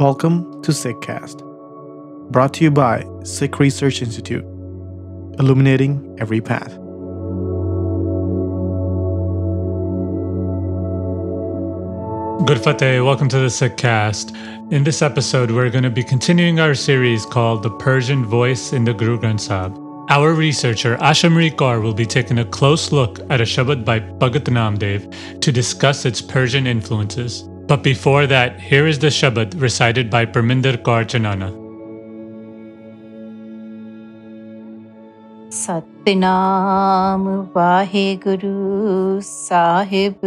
Welcome to SikhCast, brought to you by Sikh Research Institute, illuminating every path. Good Fateh, welcome to the SikhCast. In this episode, we're going to be continuing our series called The Persian Voice in the Guru Granth Sahib. Our researcher Asha Marie Kaur will be taking a close look at a Shabad by Bhagat Namdev to discuss its Persian influences. But before that, here is the Shabad recited by Parminder Kaur Chanana. Satnam Waheguru Sahib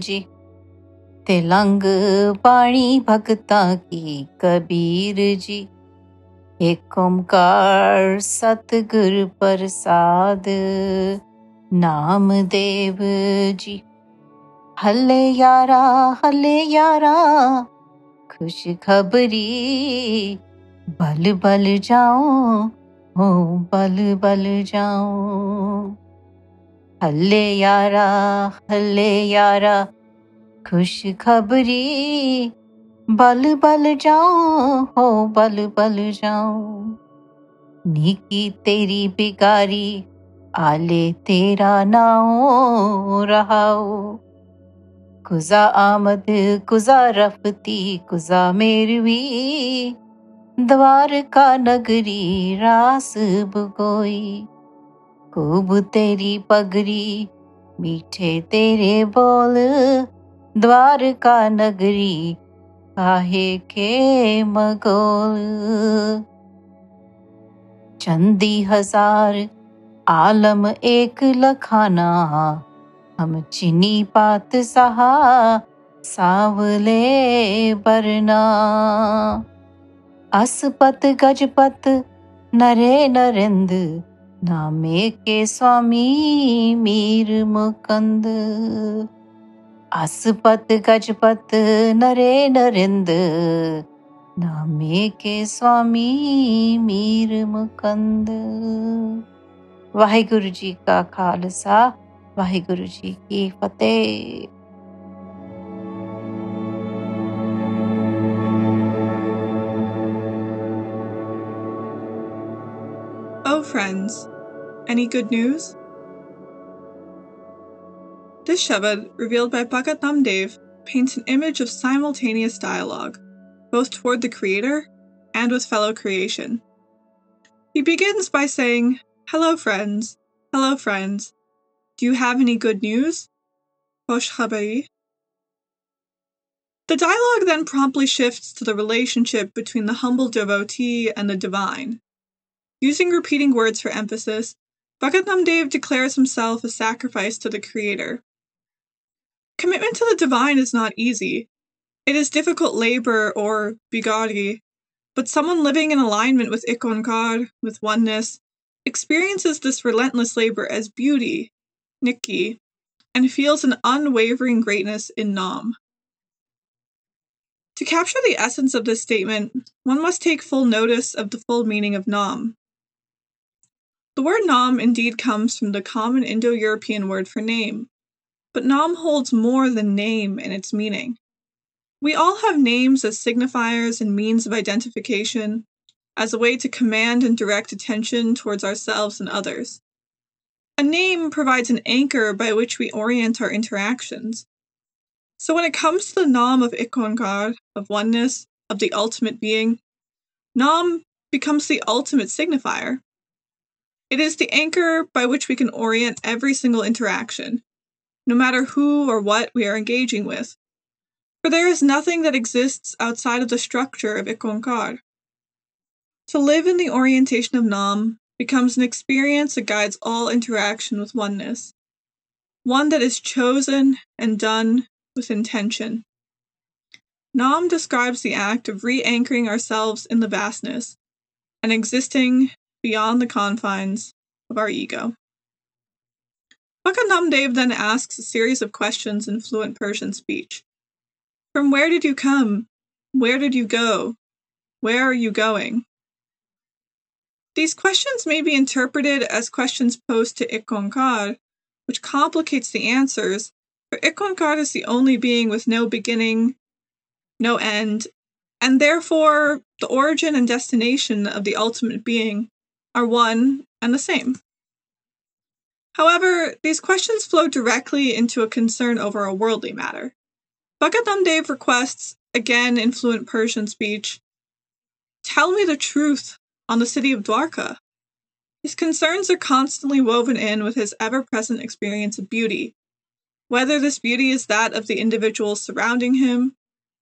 ji ਤੇ ਲੰਗ ਬਾਣੀ ਭਗਤਾ ਕੀ ਕਬੀਰ ਜੀ एक ओंकार सतगुर प्रसाद। नाम देव जी। हले यारा हले यारा खुश खबरी बल बल जाओ हो बल बल जाओ हले यारा हले यारा खुश खबरी बल बल जाऊँ हो बल बल जाऊँ नीकी तेरी बिगारी, आले तेरा नाओ, रहाओ। कुजा आमद, कुजा रफती, कुजा मेरवी। द्वारका नगरी, रास बगोई खूब तेरी पगरी, मीठे तेरे बोल। द्वारका नगरी काहे के मगोल। चंदी हज़ार आलम एक लखाना। हम चिनी पात सहा सावले बरना। असपत गजपत नरे नरेंद, नामे के स्वामी मीर मुकंद। आसपत गजपत नरे नरेंद नामे के स्वामी मीर मुकंद वाहिगुरु जी का खालसा वाहिगुरु जी की Oh, friends, any good news? This Shabad, revealed by Bhagat Namdev, paints an image of simultaneous dialogue, both toward the Creator and with fellow creation. He begins by saying, Hello, friends. Hello, friends. Do you have any good news? The dialogue then promptly shifts to the relationship between the humble devotee and the divine. Using repeating words for emphasis, Bhagat Namdev declares himself a sacrifice to the Creator. Commitment to the divine is not easy. It is difficult labor or bigari, but someone living in alignment with IkOankar, with oneness, experiences this relentless labor as beauty, nikki, and feels an unwavering greatness in Nam. To capture the essence of this statement, one must take full notice of the full meaning of Nam. The word Nam indeed comes from the common Indo European word for name, but Nam holds more than name in its meaning. We all have names as signifiers and means of identification, as a way to command and direct attention towards ourselves and others. A name provides an anchor by which we orient our interactions. So when it comes to the Nam of IkOankar, of oneness, of the ultimate being, Nam becomes the ultimate signifier. It is the anchor by which we can orient every single interaction, no matter who or what we are engaging with. For there is nothing that exists outside of the structure of IkOankar. To live in the orientation of Nam becomes an experience that guides all interaction with oneness, one that is chosen and done with intention. Nam describes the act of re anchoring ourselves in the vastness and existing beyond the confines of our ego. Bhagat Namdev then asks a series of questions in fluent Persian speech. From where did you come? Where did you go? Where are you going? These questions may be interpreted as questions posed to IkOankar which complicates the answers, for IkOankar is the only being with no beginning, no end, and therefore the origin and destination of the ultimate being are one and the same. However, these questions flow directly into a concern over a worldly matter. Bhagat Namdev requests, again in fluent Persian speech, Tell me the truth on the city of Dwarka. His concerns are constantly woven in with his ever present experience of beauty. Whether this beauty is that of the individuals surrounding him,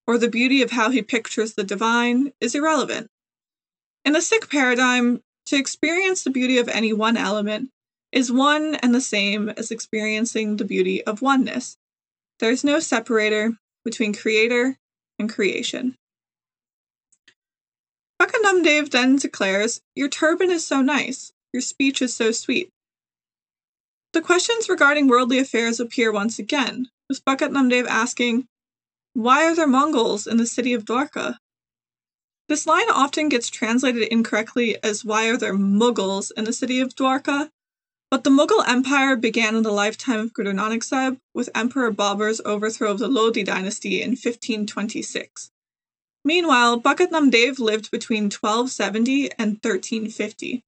or the beauty of how he pictures the divine, is irrelevant. In the Sikh paradigm, to experience the beauty of any one element is one and the same as experiencing the beauty of oneness. There is no separator between creator and creation. Bhagat Namdev then declares, Your turban is so nice, your speech is so sweet. The questions regarding worldly affairs appear once again, with Bhagat Namdev asking, Why are there Mongols in the city of Dwarka? This line often gets translated incorrectly as Why are there Mughals in the city of Dwarka? But the Mughal Empire began in the lifetime of Guru Nanak Sahib with Emperor Babur's overthrow of the Lodi dynasty in 1526. Meanwhile, Bhagat Namdev lived between 1270 and 1350.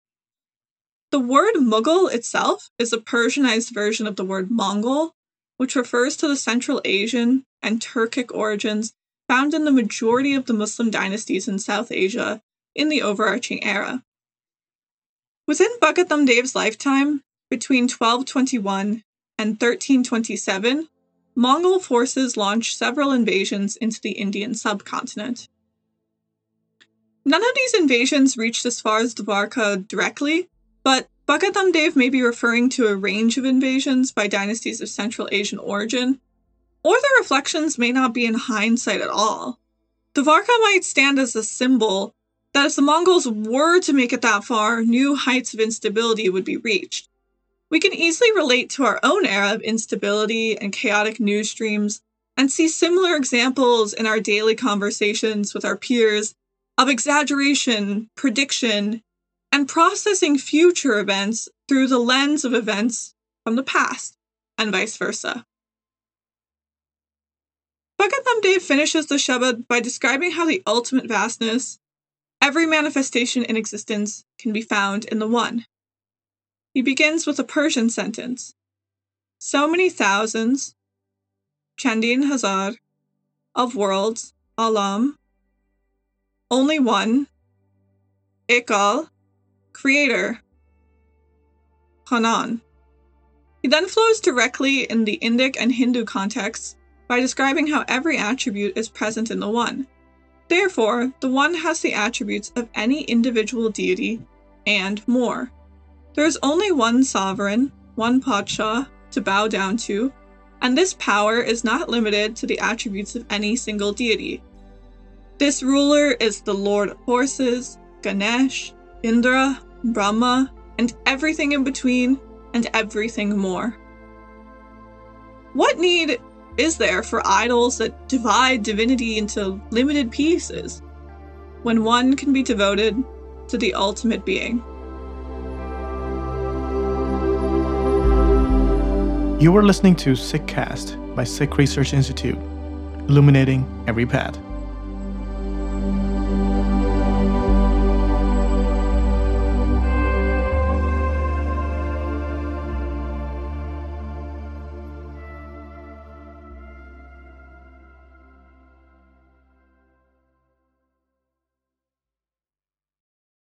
The word Mughal itself is a Persianized version of the word Mongol, which refers to the Central Asian and Turkic origins found in the majority of the Muslim dynasties in South Asia in the overarching era. Within Bhagat Namdev's lifetime, between 1221 and 1327, Mongol forces launched several invasions into the Indian subcontinent. None of these invasions reached as far as Dwarka directly, but Bhagat Namdev may be referring to a range of invasions by dynasties of Central Asian origin, or the reflections may not be in hindsight at all. Dwarka might stand as a symbol that if the Mongols were to make it that far, new heights of instability would be reached. We can easily relate to our own era of instability and chaotic news streams and see similar examples in our daily conversations with our peers of exaggeration, prediction, and processing future events through the lens of events from the past, and vice versa. Bhagat Namdev finishes the Shabad by describing how the ultimate vastness, every manifestation in existence, can be found in the One. He begins with a Persian sentence So many thousands, Chandin Hazar, of worlds, Alam, only one, Ikal, creator, Hanan. He then flows directly in the Indic and Hindu contexts by describing how every attribute is present in the One. Therefore, the One has the attributes of any individual deity and more. There is only one sovereign, one Pacha, to bow down to, and this power is not limited to the attributes of any single deity. This ruler is the Lord of Horses, Ganesh, Indra, Brahma, and everything in between, and everything more. What need is there for idols that divide divinity into limited pieces, when one can be devoted to the ultimate being? You are listening to SikhCast by Sikh Research Institute, illuminating every path.